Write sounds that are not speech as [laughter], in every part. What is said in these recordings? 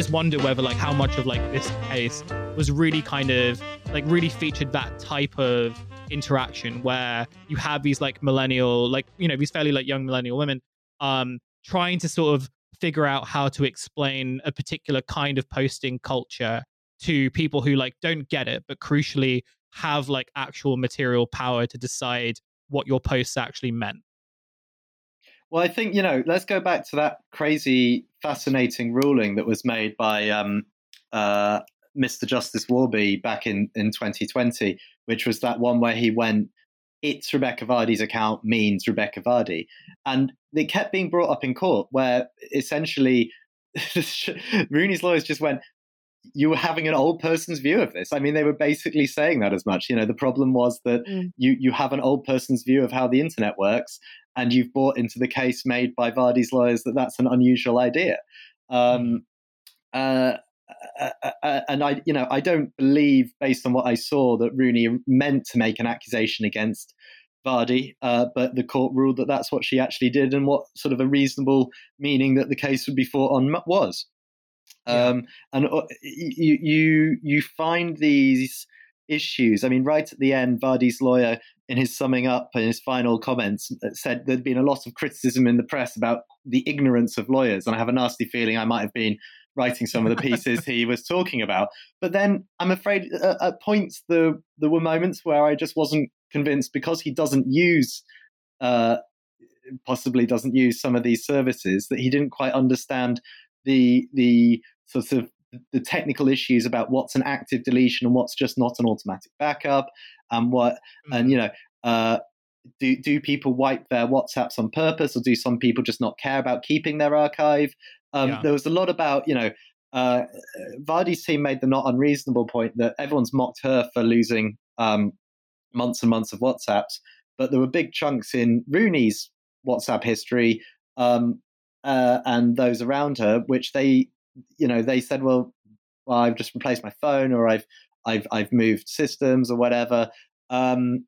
just wonder whether like how much of like this case was really kind of like really featured that type of interaction where you have these like millennial like you know these fairly like young millennial women um trying to sort of figure out how to explain a particular kind of posting culture to people who like don't get it but crucially have like actual material power to decide what your posts actually meant. Well i think you know let's go back to that crazy fascinating ruling that was made by um, uh, mr justice warby back in in 2020 which was that one where he went it's Rebecca Vardy's account means Rebecca Vardy. And it kept being brought up in court where essentially [laughs] Rooney's lawyers just went, you were having an old person's view of this. I mean, they were basically saying that as much. You know, the problem was that mm. you you have an old person's view of how the internet works, and you've bought into the case made by Vardy's lawyers that that's an unusual idea. Um, mm. uh, uh, uh, uh, and I, you know, I don't believe, based on what I saw, that Rooney meant to make an accusation against Vardy, uh, but the court ruled that that's what she actually did, and what sort of a reasonable meaning that the case would be fought on was. Yeah. Um, and uh, you, you, you find these issues. I mean, right at the end, Vardy's lawyer, in his summing up and his final comments, uh, said there'd been a lot of criticism in the press about the ignorance of lawyers, and I have a nasty feeling I might have been writing some of the pieces he was talking about. But then I'm afraid at, at, points there there were moments where I just wasn't convinced because he doesn't use. Uh, possibly doesn't use some of these services that he didn't quite understand the the sort of the technical issues about what's an active deletion and what's just not an automatic backup and what mm-hmm. and you know uh, do do people wipe their WhatsApps on purpose, or do some people just not care about keeping their archive? Um, yeah. There was a lot about, you know, uh, Vardy's team made the not unreasonable point that everyone's mocked her for losing um, months and months of WhatsApps, but there were big chunks in Rooney's WhatsApp history um, uh, and those around her, which they, you know, they said, well, well, I've just replaced my phone, or I've, I've, I've moved systems, or whatever. Um,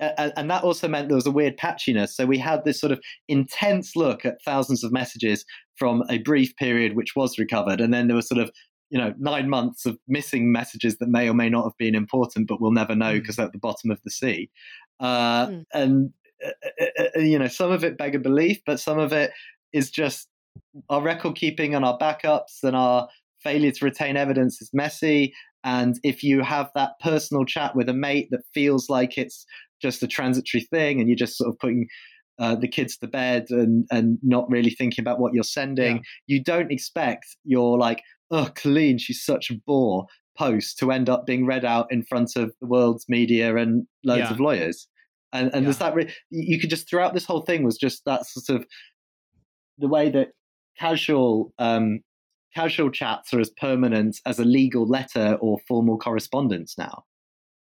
and, and, that also meant there was a weird patchiness. So we had this sort of intense look at thousands of messages from a brief period which was recovered, and then there was sort of you know nine months of missing messages that may or may not have been important, but we'll never know because mm. they're at the bottom of the sea. Uh, mm. And uh, uh, uh, you know some of it beggar belief, but some of it is just our record keeping and our backups and our failure to retain evidence is messy. And if you have that personal chat with a mate that feels like it's just a transitory thing and you're just sort of putting uh, the kids to bed and and not really thinking about what you're sending. Yeah. You don't expect your like, oh, Colleen, she's such a bore post to end up being read out in front of the world's media and loads yeah. of lawyers. And and yeah. there's that re- you could just throughout this whole thing was just that sort of the way that casual um, casual chats are as permanent as a legal letter or formal correspondence now.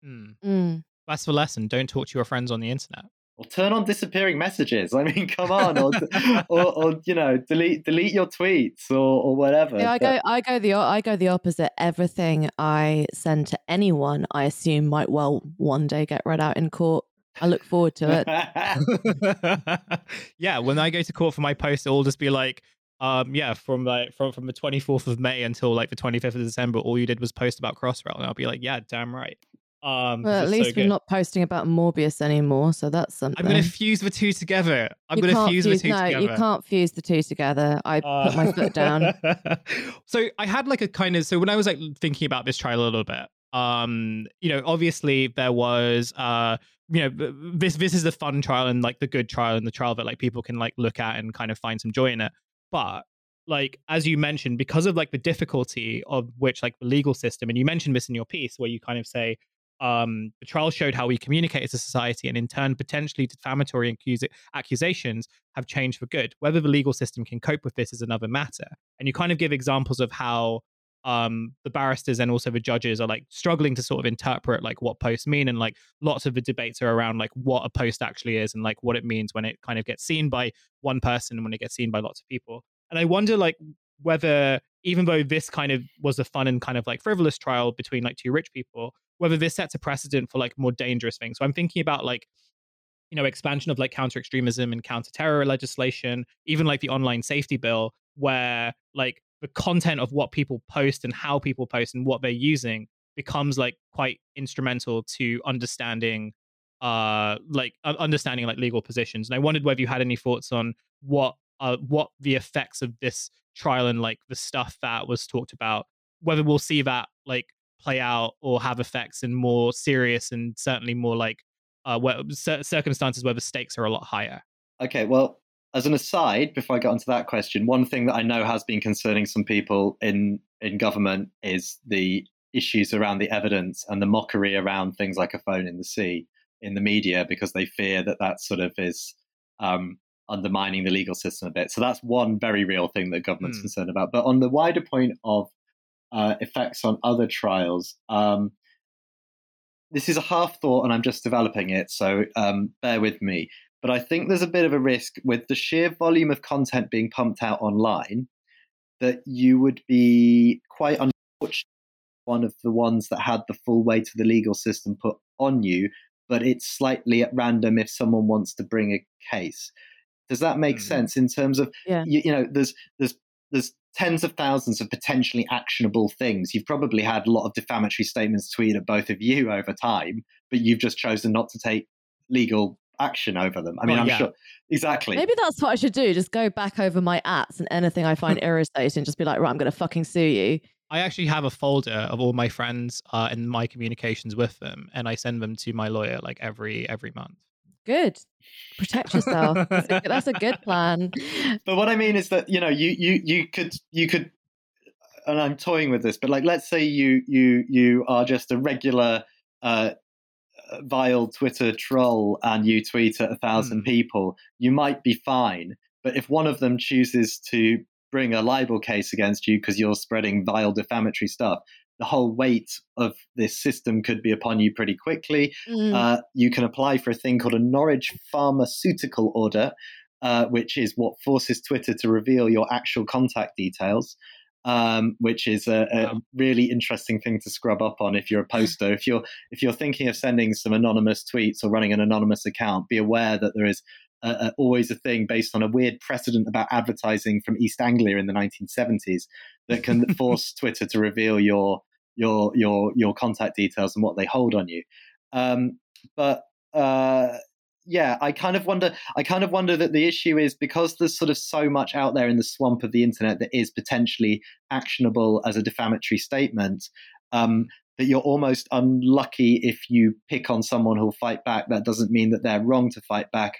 Mm. Mm. That's the lesson. Don't talk to your friends on the internet. Or turn on disappearing messages. I mean, come on, or, [laughs] or, or, you know, delete delete your tweets or, or whatever. Yeah, I go I go the I go the opposite. Everything I send to anyone, I assume might well one day get read out in court. I look forward to it. [laughs] [laughs] yeah, when I go to court for my post, it'll just be like, um, yeah, from like from from the twenty fourth of May until like the twenty fifth of December, all you did was post about Crossrail, and I'll be like, yeah, damn right. Um, well, at least so we're not posting about Morbius anymore, so that's something. I'm going to fuse the two together. I'm going to fuse, fuse, the two no, together. you can't fuse the two together. I uh, put my foot down. [laughs] so I had like a kind of so when I was like thinking about this trial a little bit, um, you know, obviously there was uh, you know, this this is the fun trial and like the good trial and the trial that like people can like look at and kind of find some joy in it. But like as you mentioned, because of like the difficulty of which like the legal system, and you mentioned this in your piece where you kind of say um, the trial showed how we communicate as a society and in turn potentially defamatory accus- accusations have changed for good. Whether the legal system can cope with this is another matter. And you kind of give examples of how um, the barristers and also the judges are like struggling to sort of interpret like what posts mean and like lots of the debates are around like what a post actually is and like what it means when it kind of gets seen by one person and when it gets seen by lots of people and i wonder like whether even though this kind of was a fun and kind of like frivolous trial between like two rich people whether this sets a precedent for like more dangerous things. So I'm thinking about like you know expansion of like counter extremism and counter terror legislation, even like the online safety bill, where like the content of what people post and how people post and what they're using becomes like quite instrumental to understanding uh like understanding like legal positions and i wondered whether you had any thoughts on what uh what the effects of this trial and like the stuff that was talked about whether we'll see that like play out or have effects in more serious and certainly more like uh where, circumstances where the stakes are a lot higher. Okay well as an aside, before I get onto that question, one thing that I know has been concerning some people in in government is the issues around the evidence and the mockery around things like a phone in the sea in the media because they fear that that sort of is um, undermining the legal system a bit. So that's one very real thing that government's mm. concerned about. But on the wider point of uh, effects on other trials, um, this is a half thought, and I'm just developing it. So um, bear with me. But I think there's a bit of a risk with the sheer volume of content being pumped out online that you would be quite unfortunate one of the ones that had the full weight of the legal system put on you, but it's slightly at random if someone wants to bring a case. Does that make mm-hmm. sense in terms of yeah. you, you know there's there's there's tens of thousands of potentially actionable things. You've probably had a lot of defamatory statements tweeted at both of you over time, but you've just chosen not to take legal action over them. I mean, well, I'm yeah. sure exactly. Maybe that's what I should do. Just go back over my apps and anything I find [laughs] irritating, just be like, right, I'm going to fucking sue you. I actually have a folder of all my friends uh, and my communications with them, and I send them to my lawyer like every every month. Good. Protect yourself. that's, a, that's a good [laughs] plan. But what I mean is that you know you you you could you could, and I'm toying with this, but like let's say you you you are just a regular uh, vile Twitter troll and you tweet at a thousand mm. people, you might be fine. But if one of them chooses to bring a libel case against you because you're spreading vile defamatory stuff, the whole weight of this system could be upon you pretty quickly. Mm. Uh, you can apply for a thing called a Norwich Pharmacal order, uh, which is what forces Twitter to reveal your actual contact details um, which is a, a wow. really interesting thing to scrub up on if you're a poster. if you're if you're thinking of sending some anonymous tweets or running an anonymous account, be aware that there is a, a, always a thing based on a weird precedent about advertising from East Anglia in the 1970s that can [laughs] force Twitter to reveal your your your your contact details and what they hold on you. Um, but uh, yeah, I kind of wonder. I kind of wonder that the issue is because there's sort of so much out there in the swamp of the internet that is potentially actionable as a defamatory statement. Um, that you're almost unlucky if you pick on someone who'll fight back. That doesn't mean that they're wrong to fight back.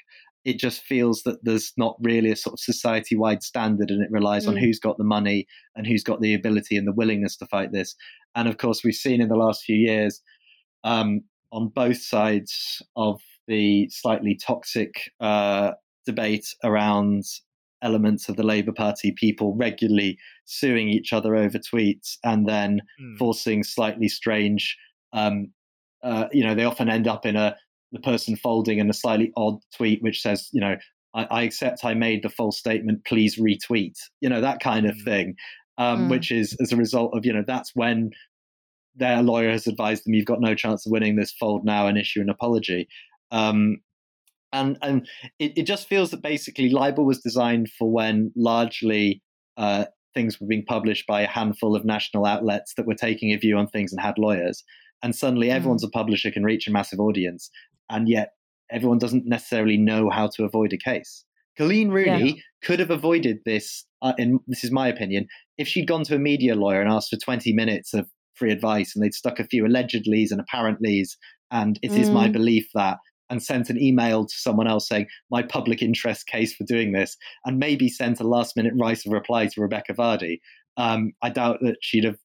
It just feels that there's not really a sort of society wide standard and it relies mm. on who's got the money and who's got the ability and the willingness to fight this. And of course, we've seen in the last few years um, on both sides of the slightly toxic uh, debate around elements of the Labour Party, people regularly suing each other over tweets and then mm. forcing slightly strange. Um, uh, you know, they often end up in a the person folding in a slightly odd tweet which says, you know, I, I accept I made the false statement. Please retweet. You know that kind of mm. thing, um, mm. which is as a result of you know that's when their lawyer has advised them you've got no chance of winning this. Fold now and issue an apology. Um, and and it, it, just feels that basically libel was designed for when largely uh, things were being published by a handful of national outlets that were taking a view on things and had lawyers. And suddenly, mm. everyone's a publisher can reach a massive audience, and yet everyone doesn't necessarily know how to avoid a case. Colleen Rooney yeah. could have avoided this, uh, and this is my opinion, if she'd gone to a media lawyer and asked for 20 minutes of free advice and they'd stuck a few allegedlys and apparentlys, and it mm. is my mm. belief that and sent an email to someone else saying my public interest case for doing this, and maybe sent a last minute right of reply to Rebecca Vardy, um, I doubt that she'd have,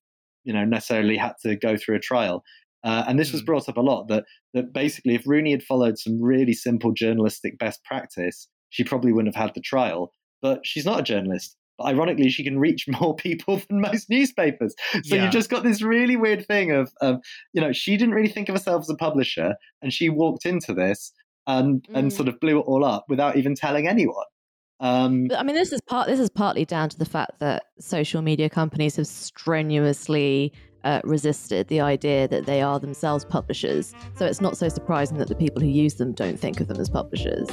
you know, necessarily had to go through a trial. Uh, and this mm. was hmm. brought up a lot that that basically, if Rooney had followed some really simple journalistic best practice, she probably wouldn't have had the trial. But she's not a journalist. Ironically, she can reach [laughs] more people than most newspapers. So yeah. you've just got this really weird thing of, of, you know, she didn't really think of herself as a publisher, and she walked into this and mm. and sort of blew it all up without even telling anyone. Um, but, I mean, this is part. This is partly down to the fact that social media companies have strenuously uh, resisted the idea that they are themselves publishers. So it's not so surprising that the people who use them don't think of them as publishers.